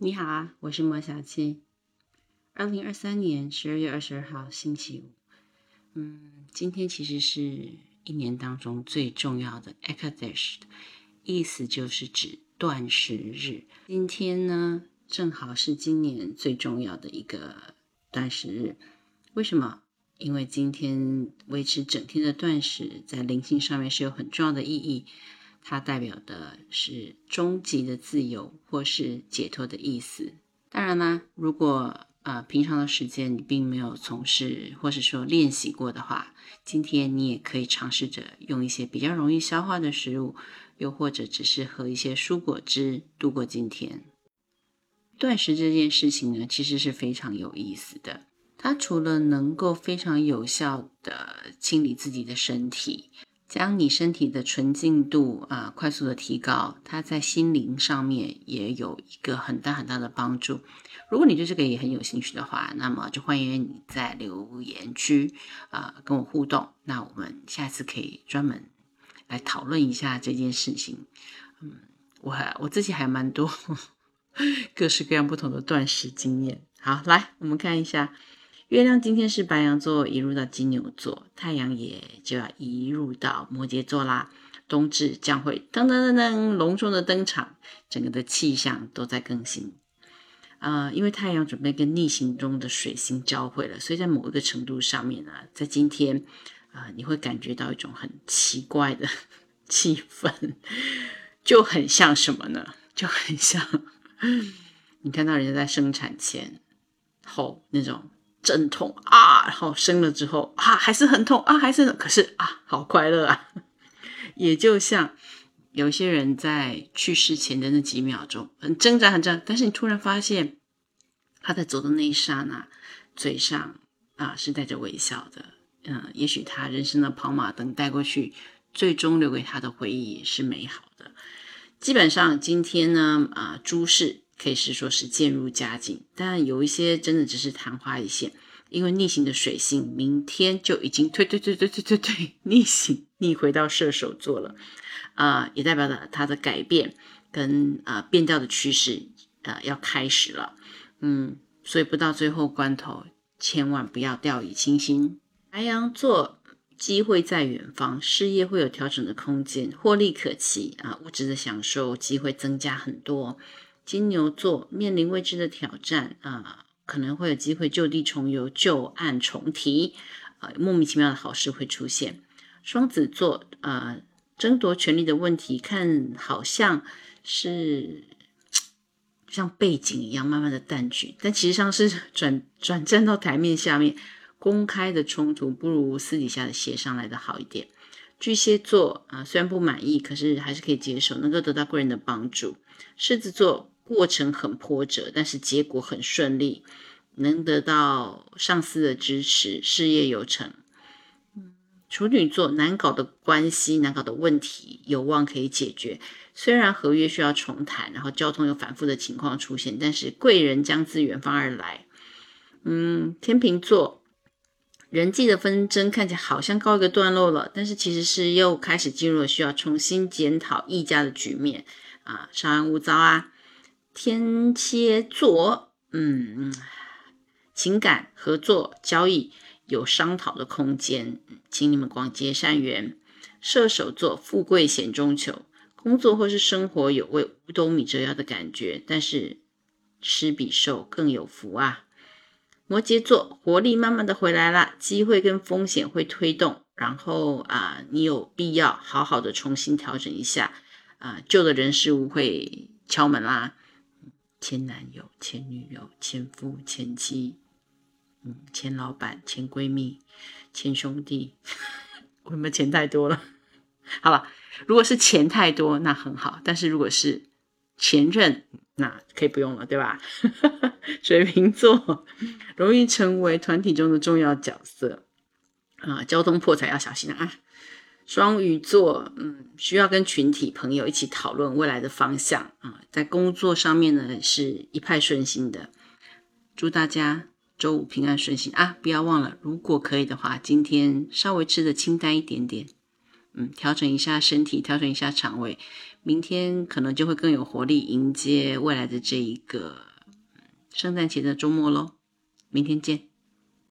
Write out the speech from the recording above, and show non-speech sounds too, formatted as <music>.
你好啊，我是莫小七。二零二三年十二月二十二号星期五，嗯，今天其实是一年当中最重要的 Ekadash，意思就是指断食日。今天呢，正好是今年最重要的一个断食日。为什么？因为今天维持整天的断食，在灵性上面是有很重要的意义。它代表的是终极的自由或是解脱的意思。当然啦，如果呃平常的时间你并没有从事或是说练习过的话，今天你也可以尝试着用一些比较容易消化的食物，又或者只是喝一些蔬果汁度过今天。断食这件事情呢，其实是非常有意思的。它除了能够非常有效的清理自己的身体。将你身体的纯净度啊快速的提高，它在心灵上面也有一个很大很大的帮助。如果你对这个也很有兴趣的话，那么就欢迎你在留言区啊跟我互动。那我们下次可以专门来讨论一下这件事情。嗯，我还我自己还蛮多 <laughs> 各式各样不同的断食经验。好，来我们看一下。月亮今天是白羊座移入到金牛座，太阳也就要移入到摩羯座啦。冬至将会噔噔噔噔隆重的登场，整个的气象都在更新。啊，因为太阳准备跟逆行中的水星交汇了，所以在某一个程度上面呢，在今天啊，你会感觉到一种很奇怪的气氛，就很像什么呢？就很像 <laughs> 你看到人家在生产前后那种。阵痛啊，然后生了之后啊，还是很痛啊，还是可是啊，好快乐啊！<laughs> 也就像有些人在去世前的那几秒钟，很挣扎，很挣扎，但是你突然发现他在走的那一刹那，嘴上啊是带着微笑的。嗯，也许他人生的跑马灯带过去，最终留给他的回忆是美好的。基本上今天呢，啊，诸事。可以是说是渐入佳境，但有一些真的只是昙花一现，因为逆行的水星明天就已经推推推推推推推逆行逆回到射手座了，啊，也代表了它的改变跟啊变调的趋势啊要开始了，嗯，所以不到最后关头，千万不要掉以轻心。白羊座机会在远方，事业会有调整的空间，获利可期啊，物质的享受机会增加很多。金牛座面临未知的挑战啊，可能会有机会就地重游、旧案重提啊，莫名其妙的好事会出现。双子座啊，争夺权力的问题，看好像是像背景一样慢慢的淡去，但其实上是 <laughs> 转转战到台面下面，公开的冲突不如私底下的协商来的好一点。巨蟹座啊，虽然不满意，可是还是可以接受，能够得到贵人的帮助。狮子座。过程很波折，但是结果很顺利，能得到上司的支持，事业有成。处女座难搞的关系、难搞的问题，有望可以解决。虽然合约需要重谈，然后交通有反复的情况出现，但是贵人将自远方而来。嗯，天秤座人际的纷争看起来好像告一个段落了，但是其实是又开始进入了需要重新检讨议价的局面啊，稍安勿躁啊。天蝎座，嗯，情感合作交易有商讨的空间，请你们广结善缘。射手座，富贵险中求，工作或是生活有为五斗米折腰的感觉，但是吃比受更有福啊。摩羯座，活力慢慢的回来了，机会跟风险会推动，然后啊，你有必要好好的重新调整一下啊，旧的人事物会敲门啦。前男友、前女友、前夫、前妻，嗯，前老板、前闺蜜、前兄弟，<laughs> 我们钱太多了。<laughs> 好了，如果是钱太多，那很好；但是如果是前任，那可以不用了，对吧？<laughs> 水瓶座容易成为团体中的重要角色啊，交通破财要小心啊。双鱼座，嗯，需要跟群体朋友一起讨论未来的方向啊，在工作上面呢是一派顺心的。祝大家周五平安顺心啊！不要忘了，如果可以的话，今天稍微吃的清淡一点点。嗯，调整一下身体，调整一下肠胃，明天可能就会更有活力迎接未来的这一个圣诞节的周末喽。明天见。